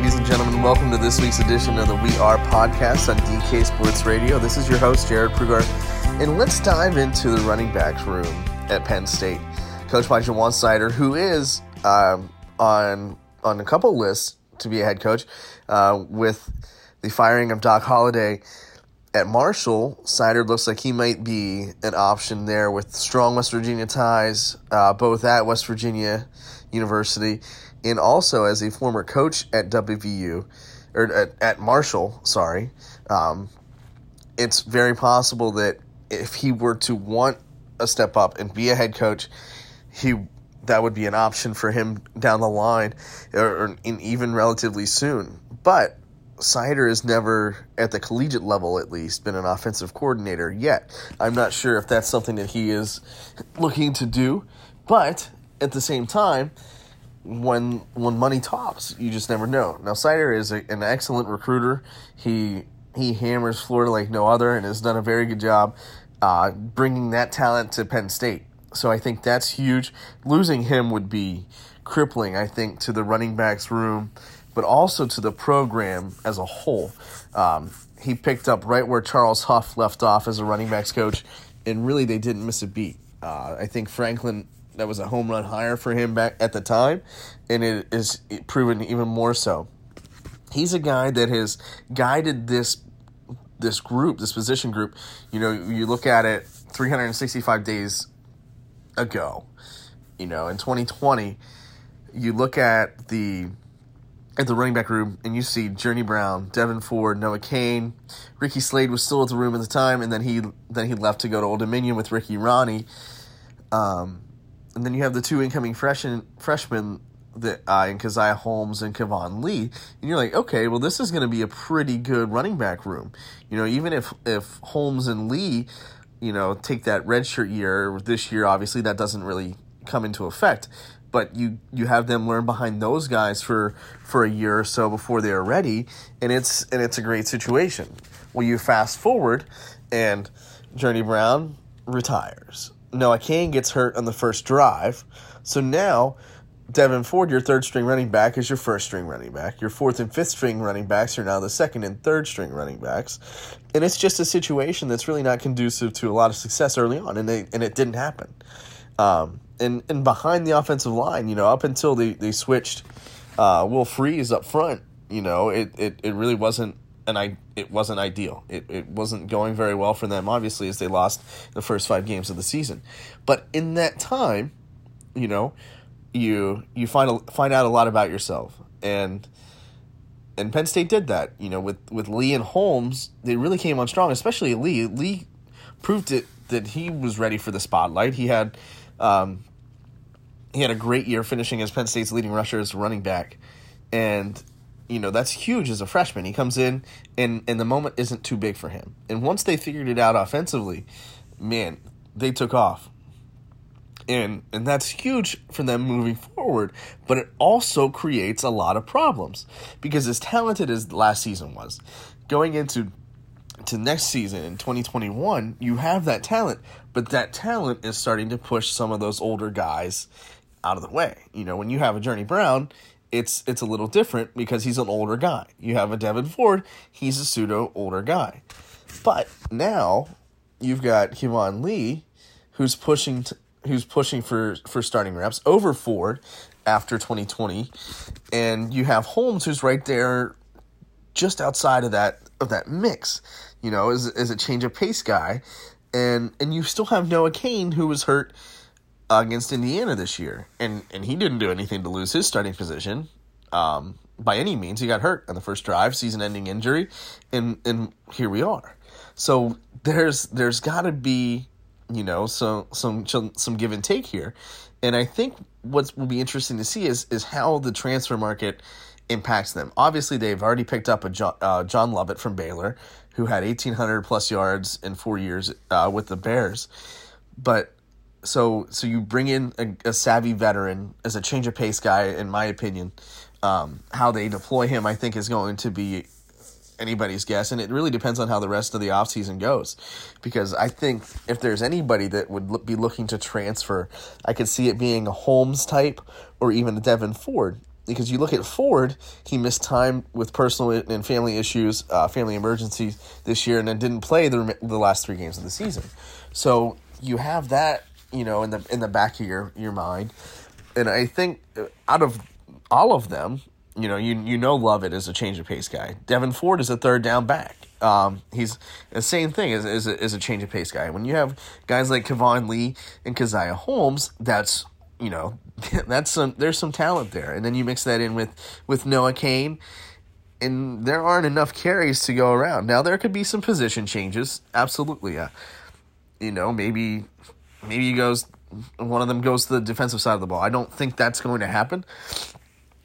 ladies and gentlemen. Welcome to this week's edition of the We Are podcast on DK Sports Radio. This is your host, Jared Prugar, and let's dive into the running backs room at Penn State, Coach by Ja'Juan Seider, who is um, on on a couple lists to be a head coach. Uh, with the firing of Doc Holliday at Marshall, Seider looks like he might be an option there with strong West Virginia ties, uh, both at West Virginia University and also as a former coach at WVU or at, at Marshall. Sorry, um, it's very possible that if he were to want a step up and be a head coach, he that would be an option for him down the line, or, or in even relatively soon. But Seider has never, at the collegiate level at least, been an offensive coordinator yet. I'm not sure if that's something that he is looking to do, but at the same time, when when money tops, you just never know. Now Seider is a, an excellent recruiter. He he hammers Florida like no other, and has done a very good job uh, bringing that talent to Penn State. So I think that's huge. Losing him would be crippling, I think, to the running backs room, but also to the program as a whole. Um, he picked up right where Charles Huff left off as a running backs coach, and really they didn't miss a beat. Uh, I think Franklin that was a home run hire for him back at the time, and it is proven even more so. He's a guy that has guided this this group, this position group. You know, you look at it 365 days ago. You know, in 2020, you look at the at the running back room and you see Journey Brown, Devyn Ford, Noah Cain, Ricky Slade was still at the room at the time, and then he then he left to go to Old Dominion with Ricky Rahne. Um, and then you have the two incoming freshmen freshmen that uh, and Caziah Holmes and Keyvone Lee, and you're like, okay, well, this is going to be a pretty good running back room. You know, even if if Holmes and Lee, you know, take that redshirt year this year, obviously that doesn't really come into effect. But you you have them learn behind those guys for for a year or so before they are ready, and it's and it's a great situation. Well, you fast forward, and Journey Brown retires. Noah Cain gets hurt on the first drive. So now, Devin Ford, your third string running back, is your first string running back. Your fourth and fifth string running backs are now the second and third string running backs. And it's just a situation that's really not conducive to a lot of success early on, and, they, and it didn't happen. Um, and, and behind the offensive line, you know, up until they, they switched uh, Will Fries up front, you know, it, it, it really wasn't and I it wasn't ideal. It it wasn't going very well for them, obviously, as they lost the first five games of the season. But in that time, you know, you you find a, find out a lot about yourself, and and Penn State did that. You know, with with Lee and Holmes, they really came on strong, especially Lee. Lee proved it that he was ready for the spotlight. He had um, he had a great year finishing as Penn State's leading rusher as running back, and you know that's huge as a freshman. He comes in and and the moment isn't too big for him. And once they figured it out offensively, man, they took off. And and that's huge for them moving forward, but it also creates a lot of problems because as talented as last season was, going into to next season in 2021, you have that talent, but that talent is starting to push some of those older guys out of the way. You know, when you have a Journey Brown, it's it's a little different because he's an older guy. You have a Devyn Ford, he's a pseudo older guy. But now you've got Keyvone Lee, who's pushing to, who's pushing for for starting reps over Ford after 2020, and you have Holmes who's right there, just outside of that of that mix. You know, as as a change of pace guy, and and you still have Noah Cain who was hurt against Indiana this year, and and he didn't do anything to lose his starting position um, by any means. He got hurt on the first drive, season-ending injury, and and here we are. So there's there's got to be you know some some some give and take here, and I think what will be interesting to see is is how the transfer market impacts them. Obviously, they've already picked up a John, uh, John Lovett from Baylor, who had 1,800 plus yards in four years uh, with the Bears, but so so you bring in a, a, savvy veteran as a change of pace guy, in my opinion. Um, how they deploy him, I think, is going to be anybody's guess, and it really depends on how the rest of the offseason goes. Because I think if there's anybody that would be looking to transfer, I could see it being a Holmes type or even a Devyn Ford. because you look at Ford, he missed time with personal and family issues, uh, family emergencies this year, and then didn't play the the last three games of the season. So you have that, you know, in the in the back of your your mind, and I think uh, out of all of them, you know, you you know, Lovett is a change of pace guy. Devyn Ford is a third down back. Um, he's the same thing as, as, a, as a change of pace guy. When you have guys like Keyvone Lee and Caziah Holmes, that's you know that's some there's some talent there, and then you mix that in with with Noah Cain, and there aren't enough carries to go around. Now there could be some position changes, absolutely. Uh, you know, maybe maybe he goes one of them goes to the defensive side of the ball. I don't think that's going to happen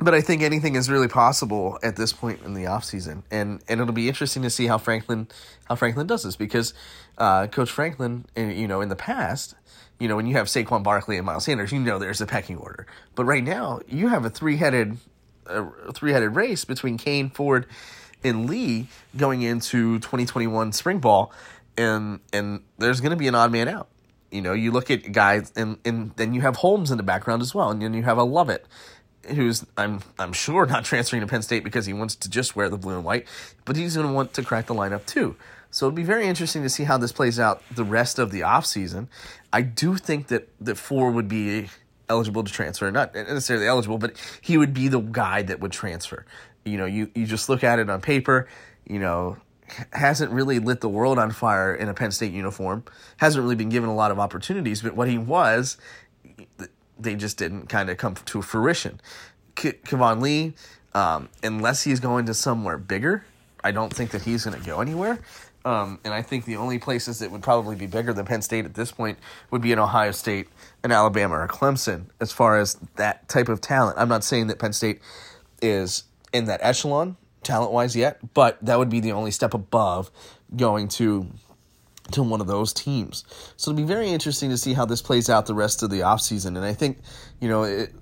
but I think anything is really possible at this point in the offseason. and and it'll be interesting to see how Franklin how Franklin does this because uh, Coach Franklin, eh, you know, in the past, you know, when you have Saquon Barkley and Miles Sanders, you know there's a pecking order. But right now, you have a three headed a three headed race between Cain, Ford, and Lee going into 2021 spring ball, and and there's going to be an odd man out. You know, you look at guys, and and then you have Holmes in the background as well, and then you have a Lovett who's I'm I'm sure not transferring to Penn State because he wants to just wear the blue and white, but he's going to want to crack the lineup too. So it'll be very interesting to see how this plays out the rest of the offseason. I do think that that four would be eligible to transfer, not necessarily eligible, but he would be the guy that would transfer. You know, you you just look at it on paper, you know, hasn't really lit the world on fire in a Penn State uniform, hasn't really been given a lot of opportunities, but what he was they just didn't kind of come to fruition. K- Keyvone Lee, um, unless he's going to somewhere bigger, I don't think that he's going to go anywhere. Um, and I think the only places that would probably be bigger than Penn State at this point would be in Ohio State and Alabama or Clemson as far as that type of talent. I'm not saying that Penn State is in that echelon talent wise yet, but that would be the only step above going to to one of those teams. So it'll be very interesting to see how this plays out the rest of the offseason. And I think, you know, it,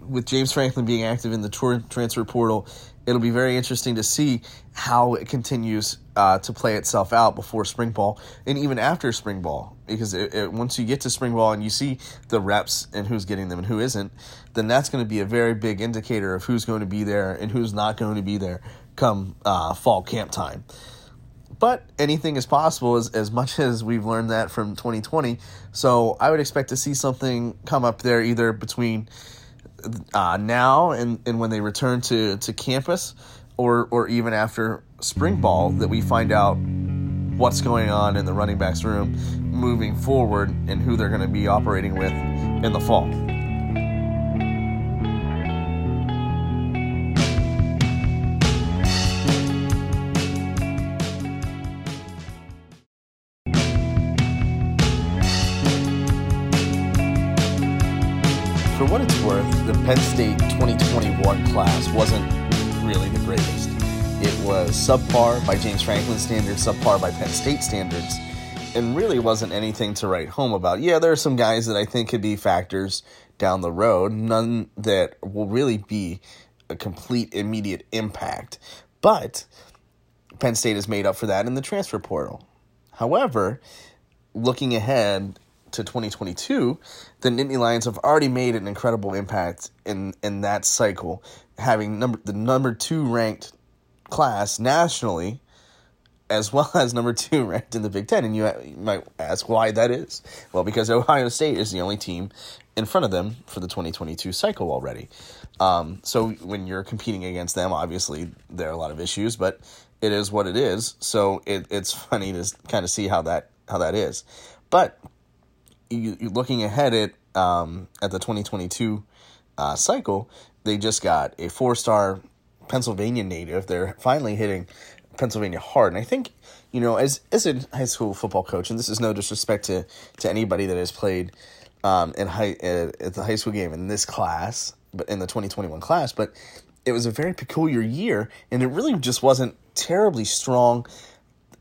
with James Franklin being active in the tour transfer portal, it'll be very interesting to see how it continues uh, to play itself out before spring ball and even after spring ball. Because it, it, once you get to spring ball and you see the reps and who's getting them and who isn't, then that's going to be a very big indicator of who's going to be there and who's not going to be there come uh, fall camp time. But anything is possible as, as much as we've learned that from 2020. So I would expect to see something come up there either between uh, now and, and when they return to, to campus or, or even after spring ball that we find out what's going on in the running backs room moving forward and who they're going to be operating with in the fall. Subpar by James Franklin standards, subpar by Penn State standards, and really wasn't anything to write home about. Yeah, there are some guys that I think could be factors down the road, none that will really be a complete immediate impact. But Penn State has made up for that in the transfer portal. However, looking ahead, to 2022, the Nittany Lions have already made an incredible impact in in that cycle, having number the number two ranked class nationally, as well as number two ranked in the Big Ten. And you, you might ask why that is. Well, because Ohio State is the only team in front of them for the 2022 cycle already. Um, so when you're competing against them, obviously there are a lot of issues, but it is what it is. So it, it's funny to kind of see how that how that is. But you, are looking ahead at um, at the 2022 uh, cycle, they just got a four star Pennsylvania native. They're finally hitting Pennsylvania hard, and I think you know as as a high school football coach, and this is no disrespect to to anybody that has played um, in high at, at the high school game in this class, but in the 2021 class, but it was a very peculiar year, and it really just wasn't terribly strong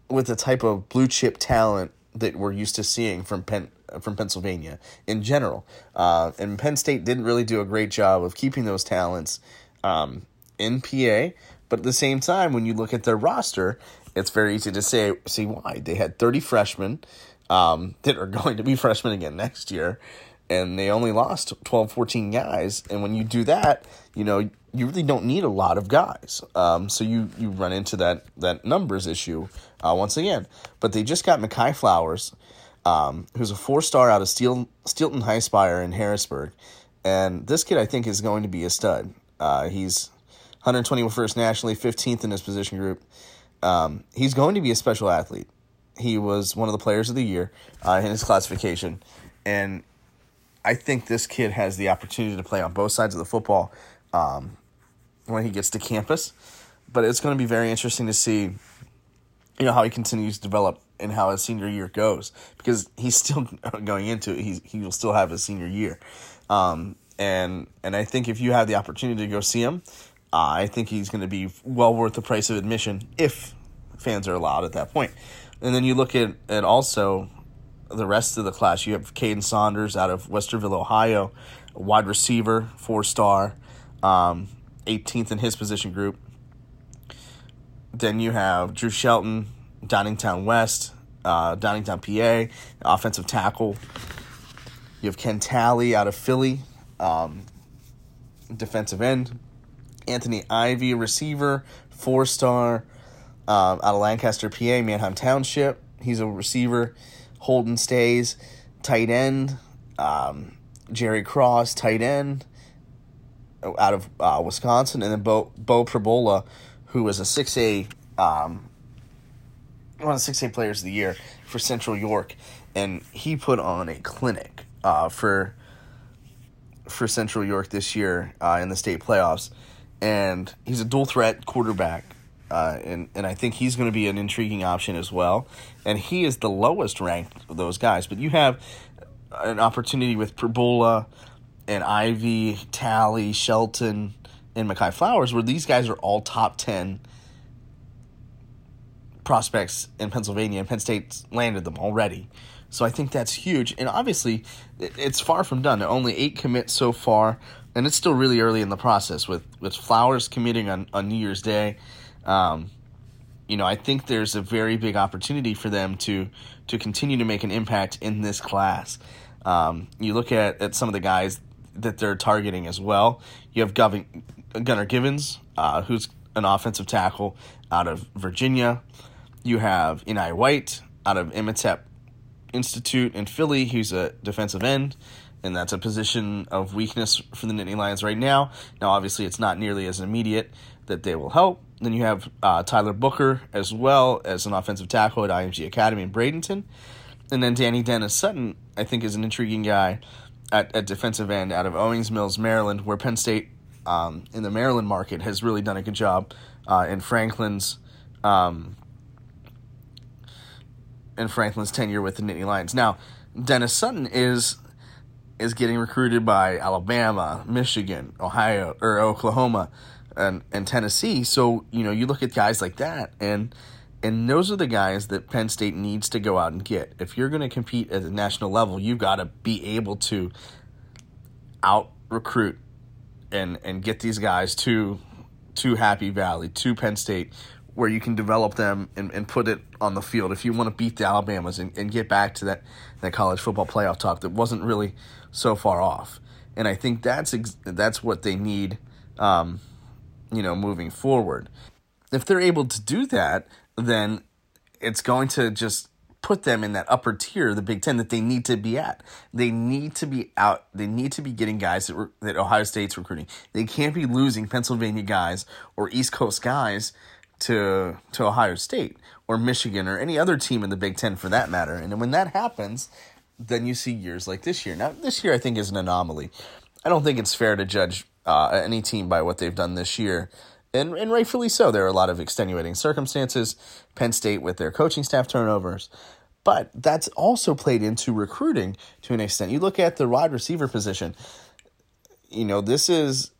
with the type of blue chip talent that we're used to seeing from Penn from Pennsylvania in general. Uh, and Penn State didn't really do a great job of keeping those talents um, in PA. But at the same time, when you look at their roster, it's very easy to say see why they had 30 freshmen um, that are going to be freshmen again next year. and they only lost 12, 14 guys. And when you do that, you know, you really don't need a lot of guys. Um, so you, you run into that, that numbers issue uh, once again. But they just got Mackay Flowers, um, who's a four star out of Steel, Steelton High Spire in Harrisburg. And this kid, I think, is going to be a stud. Uh, he's 121st nationally, 15th in his position group. Um, he's going to be a special athlete. He was one of the players of the year uh, in his classification. And I think this kid has the opportunity to play on both sides of the football um, when he gets to campus. But it's going to be very interesting to see, you know, how he continues to develop and how his senior year goes because he's still going into it. He's, he will still have his senior year. Um, and and I think if you have the opportunity to go see him, uh, I think he's going to be well worth the price of admission if fans are allowed at that point. And then you look at, at also the rest of the class. You have Kaden Saunders out of Westerville, Ohio, wide receiver, four star, um, 18th in his position group. Then you have Drew Shelton, Downingtown West, uh, Downingtown, PA, offensive tackle. You have Ken Talley out of Philly, um, defensive end. Anthony Ivy, receiver, four star, um, out of Lancaster, PA, Manheim Township. He's a receiver. Holden Staes, tight end. Um, Jerry Cross, tight end, out of uh, Wisconsin, and then Bo Bo Pribula, who was a six A um, one of the six A players of the year for Central York, and he put on a clinic uh, for for Central York this year uh, in the state playoffs, and he's a dual threat quarterback. Uh, and and I think he's going to be an intriguing option as well. And he is the lowest ranked of those guys. But you have an opportunity with Pribula and Ivy, Talley, Shelton, and Mackay Flowers, where these guys are all top ten prospects in Pennsylvania, and Penn State's landed them already. So I think that's huge. And obviously, it's far from done. Only eight commits so far, and it's still really early in the process with, with Flowers committing on, on New Year's Day. Um, you know, I think there's a very big opportunity for them to to continue to make an impact in this class. Um, you look at, at some of the guys that they're targeting as well. You have Govin, Gunnar Givens, uh, who's an offensive tackle out of Virginia. You have Enai White out of Imhotep Institute in Philly, who's a defensive end, and that's a position of weakness for the Nittany Lions right now. Now, obviously, it's not nearly as immediate that they will help. Then you have uh, Tyler Booker as well as an offensive tackle at IMG Academy in Bradenton. And then Dani Dennis Sutton, I think, is an intriguing guy at, at defensive end out of Owings Mills, Maryland, where Penn State um, in the Maryland market has really done a good job uh, in Franklin's um, in Franklin's tenure with the Nittany Lions. Now, Dennis Sutton is is getting recruited by Alabama, Michigan, Ohio, or Oklahoma, and, and Tennessee. So you know you look at guys like that, and and those are the guys that Penn State needs to go out and get. If you're going to compete at the national level, you've got to be able to out recruit and and get these guys to to Happy Valley, to Penn State, where you can develop them and, and put it on the field if you want to beat the Alabamas and, and get back to that, that college football playoff talk that wasn't really so far off. And I think that's ex- that's what they need, um, you know, moving forward. If they're able to do that, then it's going to just put them in that upper tier the Big Ten that they need to be at. They need to be out. They need to be getting guys that, re- that Ohio State's recruiting. They can't be losing Pennsylvania guys or East Coast guys to to Ohio State or Michigan or any other team in the Big Ten for that matter. And when that happens, then you see years like this year. Now, this year I think is an anomaly. I don't think it's fair to judge uh, any team by what they've done this year. And, and rightfully so. There are a lot of extenuating circumstances. Penn State with their coaching staff turnovers. But that's also played into recruiting to an extent. You look at the wide receiver position. You know, this is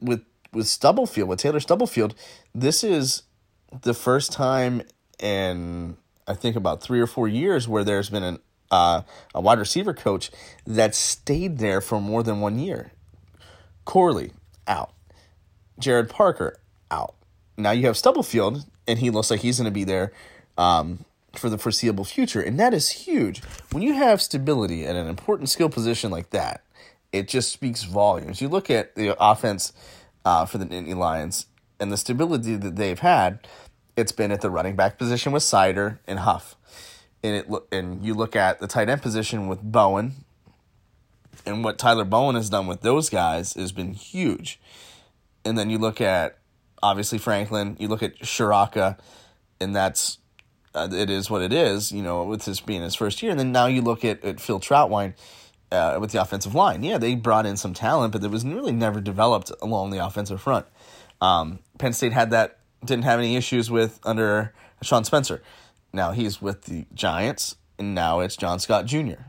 with with Stubblefield, with Taylor Stubblefield, this is the first time in I think about three or four years where there's been an uh, a wide receiver coach that stayed there for more than one year. Corley out, Gerad Parker out. Now you have Stubblefield, and he looks like he's going to be there um, for the foreseeable future, and that is huge. When you have stability at an important skill position like that, it just speaks volumes. You look at the offense uh, for the Nittany Lions and the stability that they've had. It's been at the running back position with Seider and Huff, and it and you look at the tight end position with Bowen, and what Tyler Bowen has done with those guys has been huge. And then you look at obviously Franklin, you look at Ciarrocca, and that's uh, it is what it is, you know, with this being his first year. And then now you look at, at Phil Trautwein uh, with the offensive line. Yeah, they brought in some talent, but it was really never developed along the offensive front. Um, Penn State had that, didn't have any issues with under Sean Spencer. Now he's with the Giants, and now it's John Scott Jr.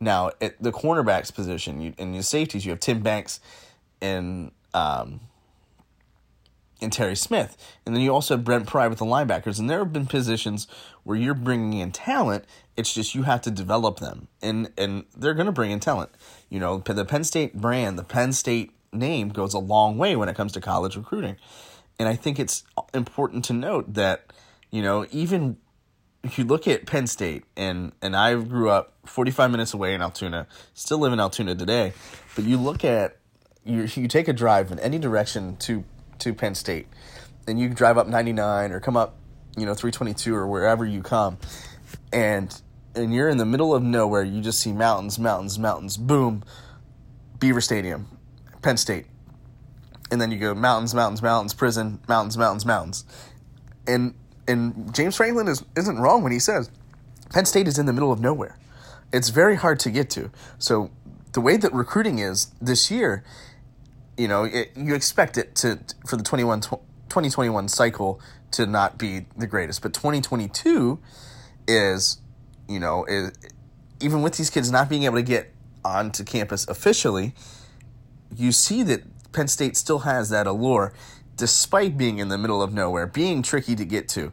Now at the cornerbacks position you, and your safeties, you have Tim Banks and um, and Terry Smith. And then you also have Brent Pry with the linebackers. And there have been positions where you're bringing in talent. It's just you have to develop them. And, and they're going to bring in talent. You know, the Penn State brand, the Penn State name goes a long way when it comes to college recruiting. And I think it's important to note that, you know, even if you look at Penn State, and, and I grew up 45 minutes away in Altoona, still live in Altoona today, but you look at, you, you take a drive in any direction to to Penn State, and you drive up 99 or come up, you know, 322 or wherever you come, and and you're in the middle of nowhere. You just see mountains, mountains, mountains. Boom, Beaver Stadium, Penn State, and then you go mountains, mountains, mountains, prison, mountains, mountains, mountains, and and James Franklin is isn't wrong when he says Penn State is in the middle of nowhere. It's very hard to get to. So the way that recruiting is this year you know, it, you expect it to for the 21, 2021 cycle to not be the greatest, but 2022 is, you know, is, even with these kids not being able to get onto campus officially, you see that Penn State still has that allure despite being in the middle of nowhere, being tricky to get to.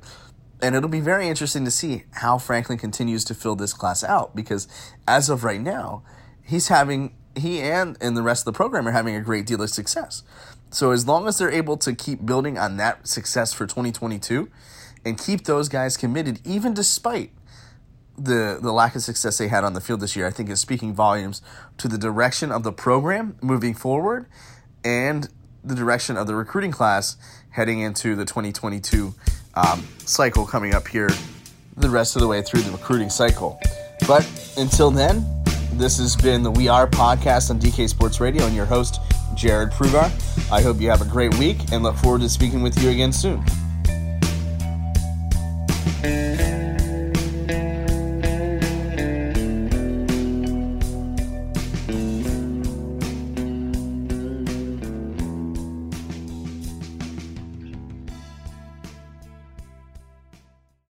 And it'll be very interesting to see how Franklin continues to fill this class out because as of right now, he's having he and and the rest of the program are having a great deal of success. So as long as they're able to keep building on that success for 2022 and keep those guys committed even despite the the lack of success they had on the field this year, I think is speaking volumes to the direction of the program moving forward and the direction of the recruiting class heading into the 2022 um, cycle coming up here the rest of the way through the recruiting cycle. But until then, this has been the We Are podcast on DK Sports Radio and your host, Jared Prugar. I hope you have a great week and look forward to speaking with you again soon.